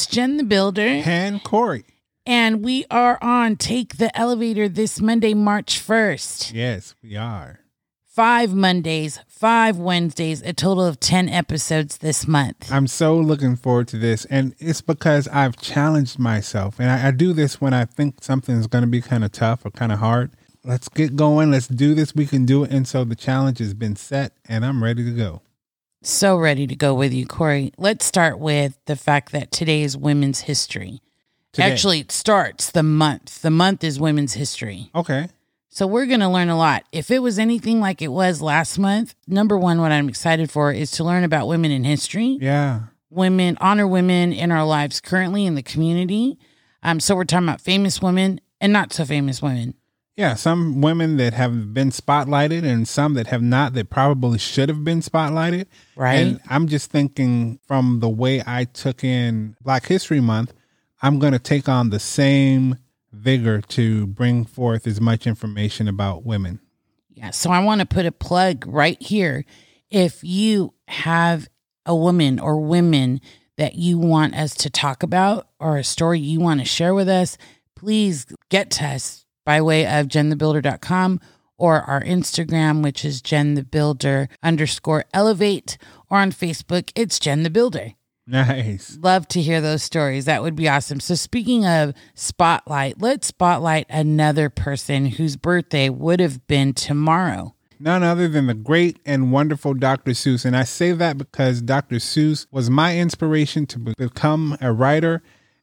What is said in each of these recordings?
It's Jen the Builder. And Corey. And we are on Take the Elevator this Monday, March 1st. Yes, we are. Five Mondays, five Wednesdays, a total of 10 episodes this month. I'm so looking forward to this. And it's because I've challenged myself. And I, I do this when I think something's going to be kind of tough or kind of hard. Let's get going. Let's do this. We can do it. And so the challenge has been set, and I'm ready to go. So ready to go with you, Corey. Let's start with the fact that today is Women's History. Today. Actually, it starts the month. The month is Women's History. Okay. So we're going to learn a lot. If it was anything like it was last month, number one, what I'm excited for is to learn about women in history. Yeah. Women, honor women in our lives currently in the community. Um, so we're talking about famous women and not so famous women. Yeah, some women that have been spotlighted and some that have not that probably should have been spotlighted. Right. And I'm just thinking from the way I took in Black History Month, I'm going to take on the same vigor to bring forth as much information about women. Yeah. So I want to put a plug right here. If you have a woman or women that you want us to talk about or a story you want to share with us, please get to us by way of jenthebuilder.com or our Instagram, which is Jen the Builder underscore elevate, or on Facebook, it's Jen the Builder. Nice. Love to hear those stories. That would be awesome. So, speaking of spotlight, let's spotlight another person whose birthday would have been tomorrow. None other than the great and wonderful Dr. Seuss. And I say that because Dr. Seuss was my inspiration to become a writer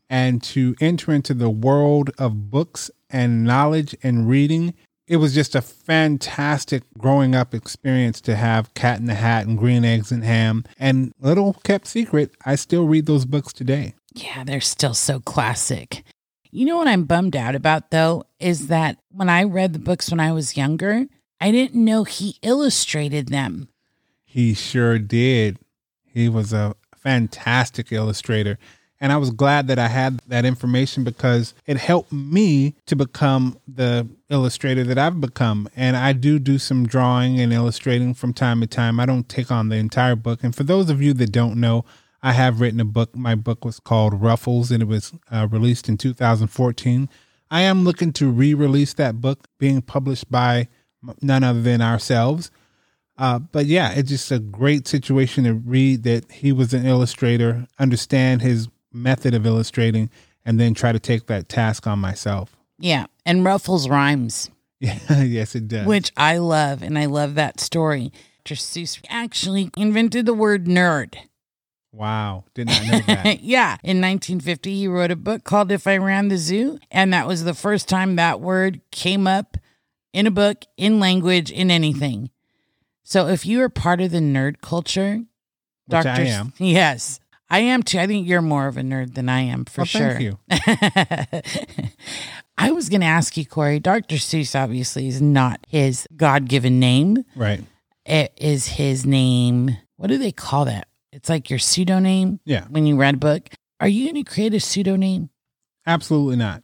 and to enter into the world of books and knowledge and reading. It was just a fantastic growing up experience to have Cat in the Hat and Green Eggs and Ham. And little kept secret, I still read those books today. Yeah, they're still so classic. You know what I'm bummed out about though is that when I read the books when I was younger, I didn't know he illustrated them. He sure did. He was a fantastic illustrator. And I was glad that I had that information because it helped me to become the illustrator that I've become. And I do do some drawing and illustrating from time to time. I don't take on the entire book. And for those of you that don't know, I have written a book. My book was called Ruffles and it was uh, released in 2014. I am looking to re release that book, being published by none other than ourselves. Uh, but yeah, it's just a great situation to read that he was an illustrator, understand his method of illustrating and then try to take that task on myself. Yeah. And Ruffles rhymes. Yeah, yes, it does. Which I love. And I love that story. Dr. Seuss actually invented the word nerd. Wow. Did not know that. yeah. In 1950, he wrote a book called If I Ran the Zoo. And that was the first time that word came up in a book, in language, in anything. So if you are part of the nerd culture, Which Dr. I am. Yes. I am too. I think you're more of a nerd than I am for well, sure. Thank you. I was going to ask you, Corey. Dr. Seuss obviously is not his God given name. Right. It is his name. What do they call that? It's like your pseudonym. Yeah. When you read a book, are you going to create a pseudonym? Absolutely not.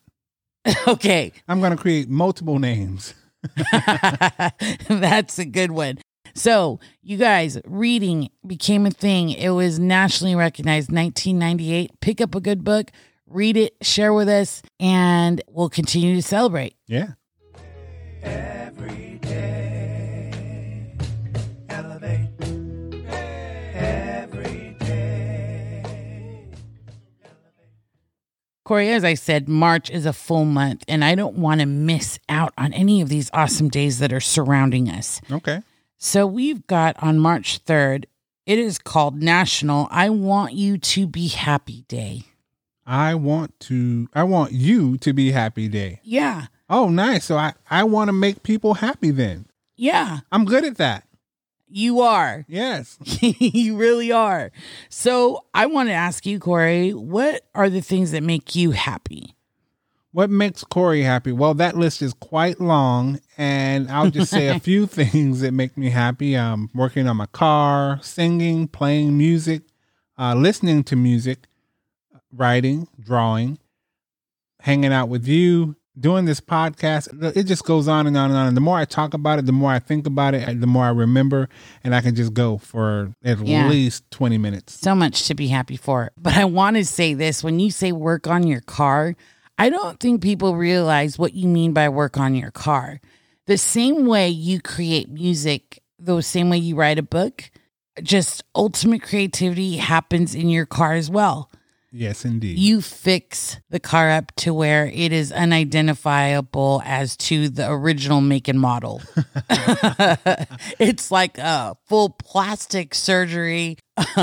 okay. I'm going to create multiple names. That's a good one. So, you guys, reading became a thing. It was nationally recognized 1998. Pick up a good book, read it, share with us, and we'll continue to celebrate. Yeah. Every day, elevate. Every day. Corey, as I said, March is a full month, and I don't want to miss out on any of these awesome days that are surrounding us. Okay. So we've got on March 3rd, it is called National I Want You to Be Happy Day. I want to I want you to be happy day. Yeah. Oh, nice. So I I want to make people happy then. Yeah. I'm good at that. You are. Yes. you really are. So I want to ask you, Corey, what are the things that make you happy? What makes Corey happy? Well, that list is quite long, and I'll just say a few things that make me happy. Um, working on my car, singing, playing music, uh, listening to music, writing, drawing, hanging out with you, doing this podcast, it just goes on and on and on. And the more I talk about it, the more I think about it, the more I remember, and I can just go for at Yeah. least 20 minutes. So much to be happy for. But I want to say this when you say work on your car, I don't think people realize what you mean by work on your car. The same way you create music, the same way you write a book, just ultimate creativity happens in your car as well. Yes, indeed. You fix the car up to where it is unidentifiable as to the original make and model. it's like a full plastic surgery,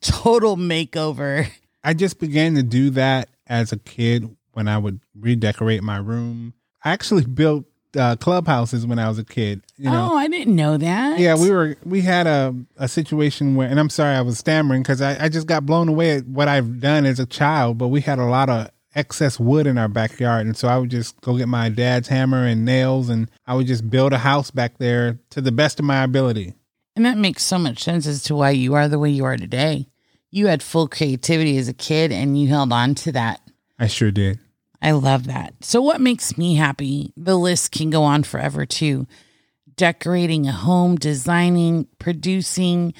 total makeover. I just began to do that as a kid when I would redecorate my room. I actually built uh, clubhouses when I was a kid. You know, oh, I didn't know that. yeah, we were we had a a situation where, and I'm sorry I was stammering because I, I just got blown away at what I've done as a child. But we had a lot of excess wood in our backyard, and so I would just go get my dad's hammer and nails, and I would just build a house back there to the best of my ability. And that makes so much sense as to why you are the way you are today. You had full creativity as a kid and you held on to that. I sure did. I love that. So, what makes me happy? The list can go on forever too. Decorating a home, designing, producing,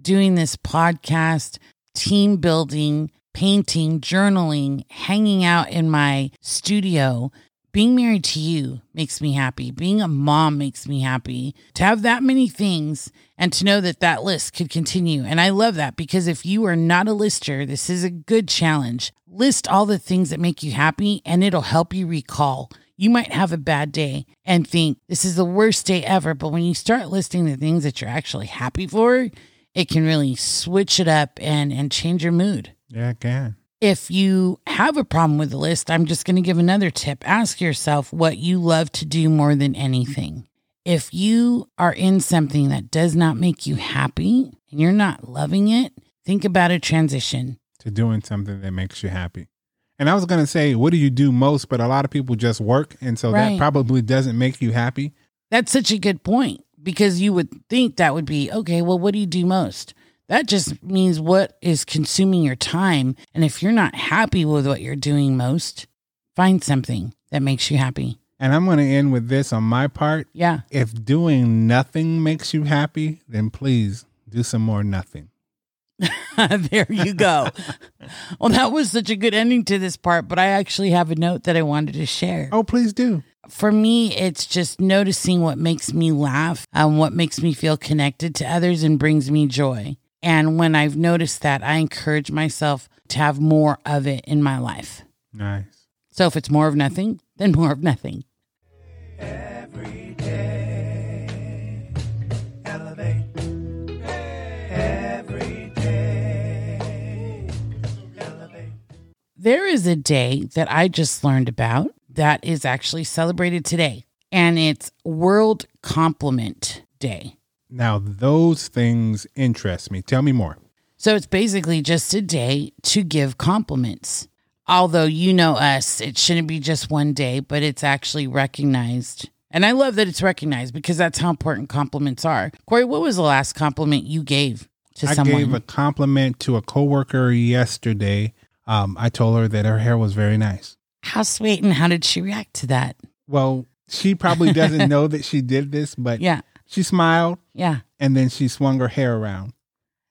doing this podcast, team building, painting, journaling, hanging out in my studio. Being married to you makes me happy. Being a mom makes me happy. To have that many things and to know that that list could continue. And I love that because if you are not a lister, this is a good challenge. List all the things that make you happy and it'll help you recall. You might have a bad day and think this is the worst day ever, but when you start listing the things that you're actually happy for, it can really switch it up and and change your mood. Yeah, I can. If you have a problem with the list, I'm just going to give another tip. Ask yourself what you love to do more than anything. If you are in something that does not make you happy and you're not loving it, think about a transition. to doing something that makes you happy. And I was going to say, what do you do most? But a lot of people just work. And so Right. that probably doesn't make you happy. That's such a good point because you would think that would be okay, well, what do you do most? That just means what is consuming your time. And if you're not happy with what you're doing most, find something that makes you happy. And I'm going to end with this on my part. Yeah. If doing nothing makes you happy, then please do some more nothing. there you go. well, that was such a good ending to this part, but I actually have a note that I wanted to share. Oh, please do. For me, it's just noticing what makes me laugh, and what makes me feel connected to others and brings me joy. And when I've noticed that, I encourage myself to have more of it in my life. Nice. So if it's more of nothing, then more of nothing. Every day, elevate. Every day, elevate. There is a day that I just learned about that is actually celebrated today, and it's World Compliment Day. Now, those things interest me. Tell me more. So it's basically just a day to give compliments. Although you know us, it shouldn't be just one day, but it's actually recognized. And I love that it's recognized because that's how important compliments are. Corey, what was the last compliment you gave to I someone? I gave a compliment to a coworker yesterday. Um, I told her that her hair was very nice. how sweet and how did she react to that? Well, she probably doesn't know that she did this, but Yeah. she smiled Yeah. and then she swung her hair around.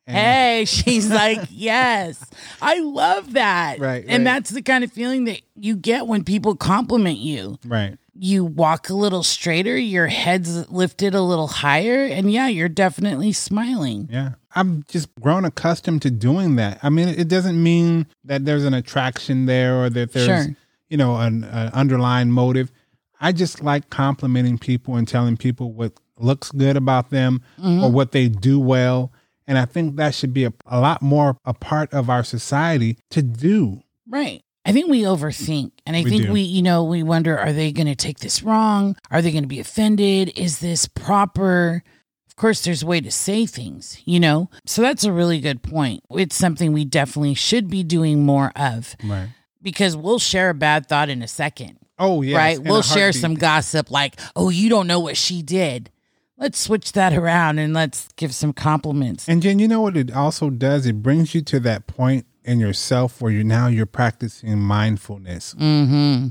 And- Hey, she's like, yes. I love that. Right, And right. that's the kind of feeling that you get when people compliment you. Right. You walk a little straighter, your head's lifted a little higher, and yeah, you're definitely smiling. Yeah. I'm just grown accustomed to doing that. I mean, it doesn't mean that there's an attraction there or that there's, Sure. you know, an, an underlying motive. I just like complimenting people and telling people what looks good about them Mm-hmm. or what they do well. And I think that should be a, a lot more a part of our society to do. Right. I think we overthink. And I We think do. we, you know, we wonder are they going to take this wrong? Are they going to be offended? Is this proper? Of course, there's a way to say things, you know? So that's a really good point. It's something we definitely should be doing more of Right. because we'll share a bad thought in a second, Oh, yeah. right? We'll share some gossip like, oh, you don't know what she did. Let's switch that around and let's give some compliments. And Jen, you know what it also does? It brings you to that point in yourself where you now you're practicing mindfulness. Mm-hmm.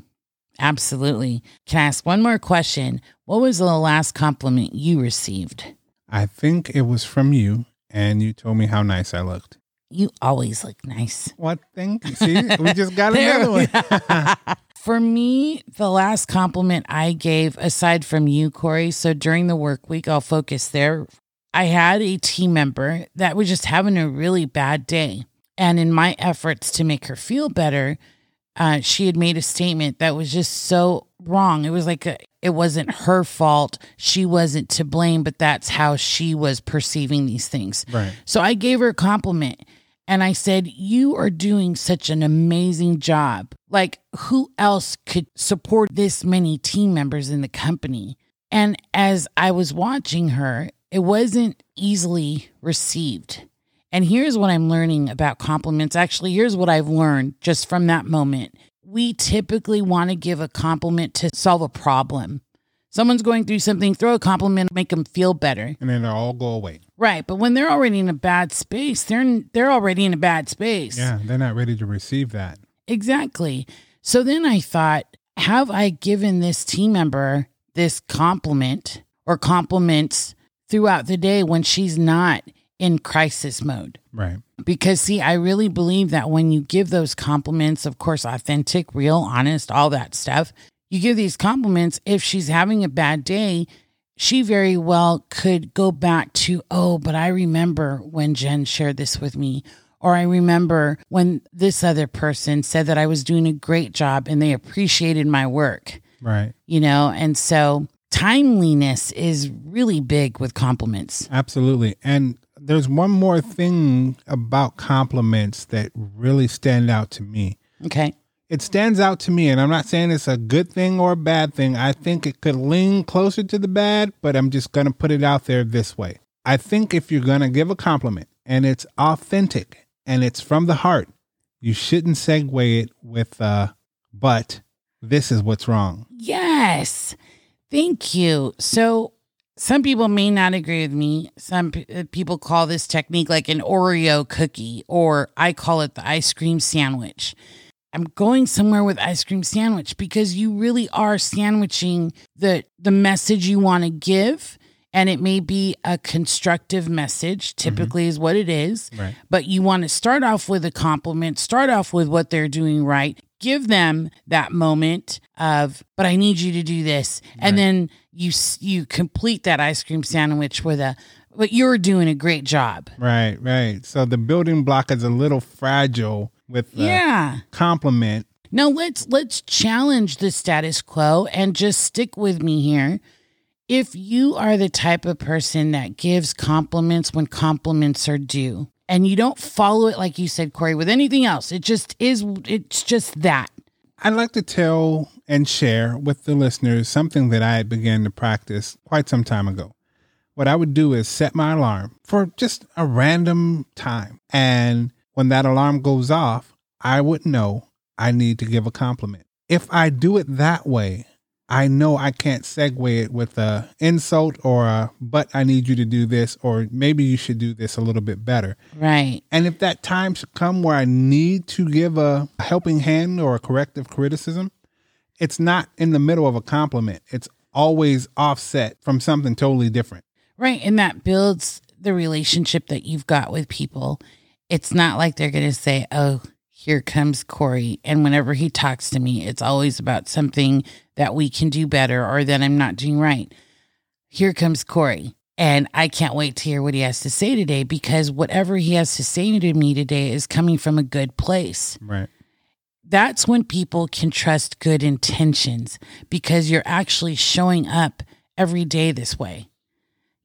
Absolutely. Can I ask one more question? What was the last compliment you received? I think it was from you, and you told me how nice I looked. You always look nice. What thing? See, we just got another one. For me, the last compliment I gave, aside from you, Corey, so during the work week, I'll focus there. I had a team member that was just having a really bad day. And in my efforts to make her feel better, uh, she had made a statement that was just so wrong. It was like a, it wasn't her fault. She wasn't to blame, but that's how she was perceiving these things. Right. So I gave her a compliment and I said, You are doing such an amazing job. Like, who else could support this many team members in the company? And as I was watching her, it wasn't easily received. And here's what I'm learning about compliments. Actually, here's what I've learned just from that moment. We typically want to give a compliment to solve a problem. Someone's going through something, throw a compliment, make them feel better. And then they'll all go away. Right, but when they're already in a bad space, they're they're already in a bad space. Yeah, they're not ready to receive that. Exactly. So then I thought, have I given this team member this compliment or compliments throughout the day when she's not in crisis mode? Right. Because, see, I really believe that when you give those compliments, of course, authentic, real, honest, all that stuff, you give these compliments. If she's having a bad day, she very well could go back to, oh, but I remember when Jen shared this with me. Or I remember when this other person said that I was doing a great job and they appreciated my work, Right. you know? And so timeliness is really big with compliments. Absolutely. And there's one more thing about compliments that really stand out to me. Okay. It stands out to me, and I'm not saying it's a good thing or a bad thing. I think it could lean closer to the bad, but I'm just going to put it out there this way. I think if you're going to give a compliment and it's authentic and it's from the heart, you shouldn't segue it with, uh, but this is what's wrong. Yes. Thank you. So, some people may not agree with me. Some p- uh, people call this technique like an Oreo cookie, or I call it the ice cream sandwich. I'm going somewhere with ice cream sandwich because you really are sandwiching the the message you want to give and it may be a constructive message mm-hmm. typically is what it is Right. but you want to start off with a compliment, start off with what they're doing right, give them that moment of, but I need you to do this. And then you you complete that ice cream sandwich with a, but you're doing a great job. Right, right. So the building block is a little fragile with Yeah. compliment. Now let's let's challenge the status quo and just stick with me here. If you are the type of person that gives compliments when compliments are due and you don't follow it like you said Corey with anything else, it just is it's just that. I'd like to tell and share with the listeners something that I began to practice quite some time ago. What I would do is set my alarm for just a random time. And when that alarm goes off, I would know I need to give a compliment. If I do it that way, I know I can't segue it with a insult or a, but I need you to do this, or maybe you should do this a little bit better. Right. And if that time should come where I need to give a helping hand or a corrective criticism, it's not in the middle of a compliment. It's always offset from something totally different. Right. And that builds the relationship that you've got with people. It's not like they're going to say, oh, here comes Corey. And whenever he talks to me, it's always about something that we can do better or that I'm not doing right. Here comes Corey. And I can't wait to hear what he has to say today because whatever he has to say to me today is coming from a good place Right. that's when people can trust good intentions because you're actually showing up every day this way.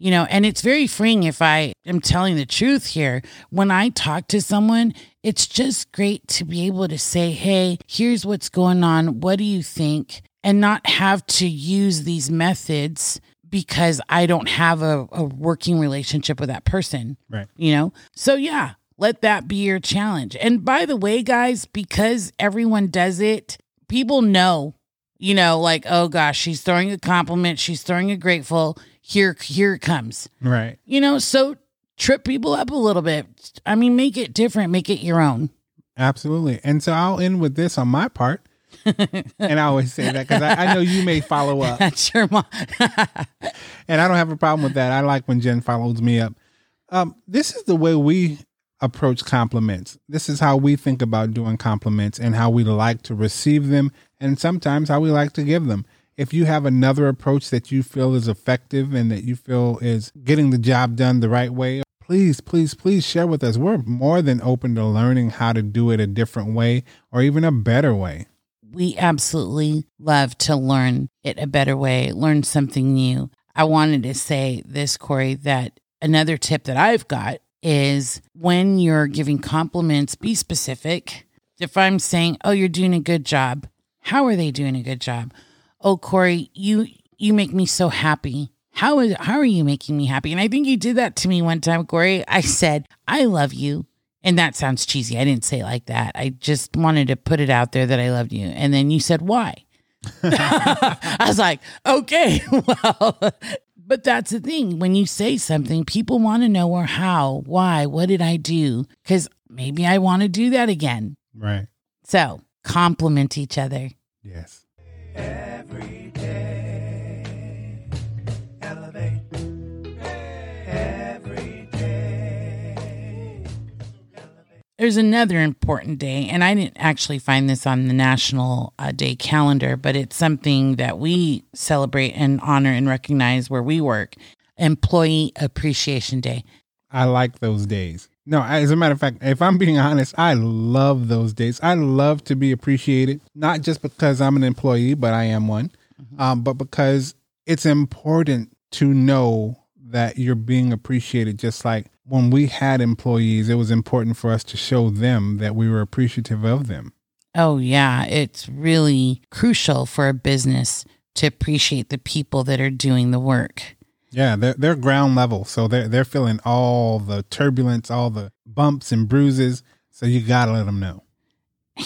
You know, and it's very freeing if I am telling the truth here. When I talk to someone, it's just great to be able to say, hey, here's what's going on. What do you think? And not have to use these methods because I don't have a, a working relationship with that person Right. you know? So yeah, let that be your challenge. And by the way, guys, because everyone does it, people know, you know, like, oh gosh, she's throwing a compliment, she's throwing a grateful. Here, here it comes. Right. You know, so trip people up a little bit. I mean, make it different, make it your own. Absolutely. And so I'll end with this on my part. and I always say that because I, I know you may follow up. That's your mom. and I don't have a problem with that. I like when Jen follows me up. Um, this is the way we approach compliments. This is how we think about doing compliments and how we like to receive them, and sometimes how we like to give them. If you have another approach that you feel is effective and that you feel is getting the job done the right way, please, please, please share with us. We're more than open to learning how to do it a different way or even a better way. we absolutely love to learn it a better way, learn something new. I wanted to say this, Corey, that another tip that I've got is when you're giving compliments, be specific. If I'm saying, "Oh, you're doing a good job," how are they doing a good job? Oh, Corey, you you make me so happy. How is how are you making me happy? And I think you did that to me one time, Corey. I said, "I love you." And that sounds cheesy. I didn't say it like that. I just wanted to put it out there that I loved you. And then you said, why? I was like, okay, well, but that's the thing. When you say something, people want to know or how, why, what did I do? Because maybe I want to do that again. Right. So compliment each other. Yes. Every day, elevate. Every day, There's another important day, and I didn't actually find this on the National uh, Day calendar, but it's something that we celebrate and honor and recognize where we work Employee Appreciation Day. I like those days. No, as a matter of fact, if I'm being honest, I love those days. I love to be appreciated, not just because I'm an employee, but I am one, um, but because it's important to know that you're being appreciated. Just like when we had employees, it was important for us to show them that we were appreciative of them. Oh, yeah. It's really crucial for a business to appreciate the people that are doing the work. Yeah, they're they're ground level, so they're they're feeling all the turbulence, all the bumps and bruises. So you gotta let them know.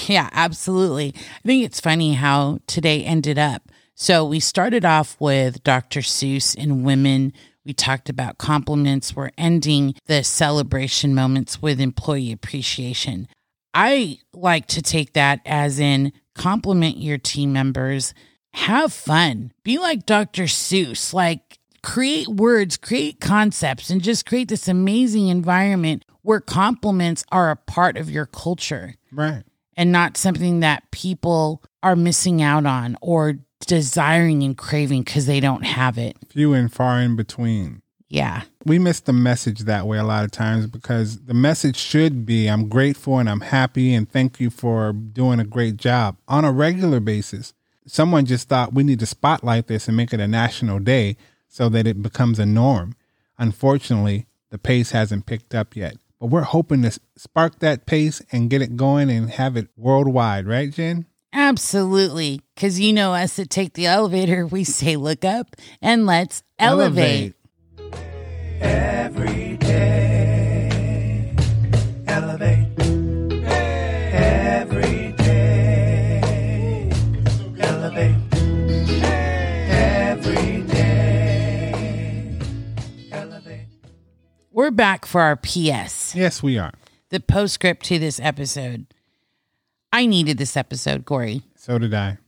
Yeah, absolutely. I think it's funny how today ended up. So we started off with Dr. Seuss and women. We talked about compliments. We're ending the celebration moments with employee appreciation. I like to take that as in compliment your team members, have fun, be like Dr. Seuss, like create words, create concepts, and just create this amazing environment where compliments are a part of your culture Right. and not something that people are missing out on or desiring and craving because they don't have it. Few and far in between. Yeah. we miss the message that way a lot of times because the message should be I'm grateful and I'm happy and thank you for doing a great job on a regular basis. Someone just thought we need to spotlight this and make it a national day so that it becomes a norm. Unfortunately, the pace hasn't picked up yet. But we're hoping to spark that pace and get it going and have it worldwide, right, Jen? Absolutely. Because you know us that take the elevator, we say look up and let's elevate. every We're back for our PS, Yes, we are. the postscript to this episode. I needed this episode, Corey. So did I.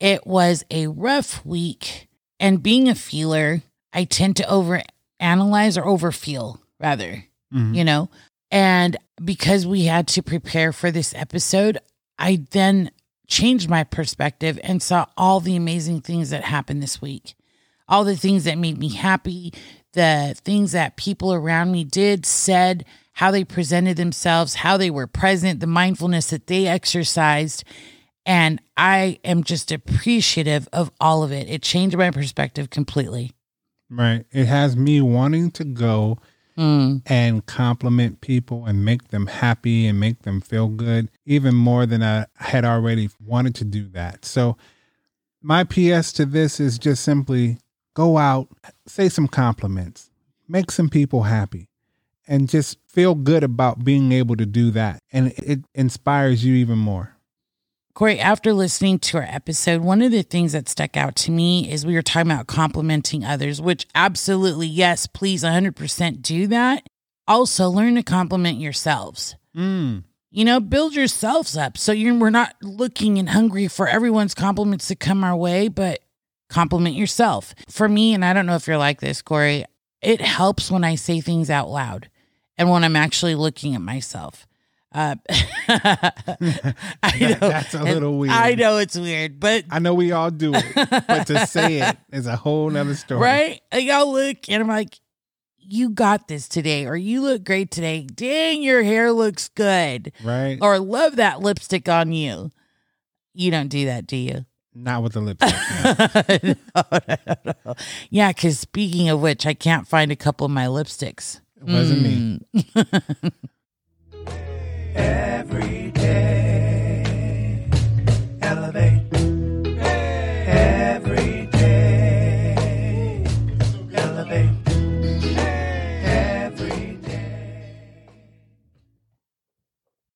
It was a rough week. And being a feeler, I tend to over analyze or overfeel, rather, Mhm. you know? And because we had to prepare for this episode, I then changed my perspective and saw all the amazing things that happened this week. All the things that made me happy, the things that people around me did, said, how they presented themselves, how they were present, the mindfulness that they exercised. And I am just appreciative of all of it. It changed my perspective completely. Right. It has me wanting to go Mm. and compliment people and make them happy and make them feel good, even more than I had already wanted to do that. So, my PS to this is just simply go out, say some compliments, make some people happy, and just feel good about being able to do that. And it inspires you even more. Corey, after listening to our episode, one of the things that stuck out to me is we were talking about complimenting others, which absolutely, yes, please 100% do that. Also, learn to compliment yourselves. Mm. You know, build yourselves up so you're we're not looking and hungry for everyone's compliments to come our way, but compliment yourself. For me, and I don't know if you're like this, Corey, it helps when I say things out loud and when I'm actually looking at myself. Uh, I know That's a little weird. I know it's weird, but I know we all do it, but to say it is a whole nother story. right? Like I'll look and I'm like, you got this today, or you look great today. Dang, your hair looks good. Right. Or love that lipstick on you. You don't do that, do you? Not with the lipstick. no. No, no, no, no. Yeah, because speaking of which, I can't find a couple of my lipsticks. It wasn't me. Mm. every day.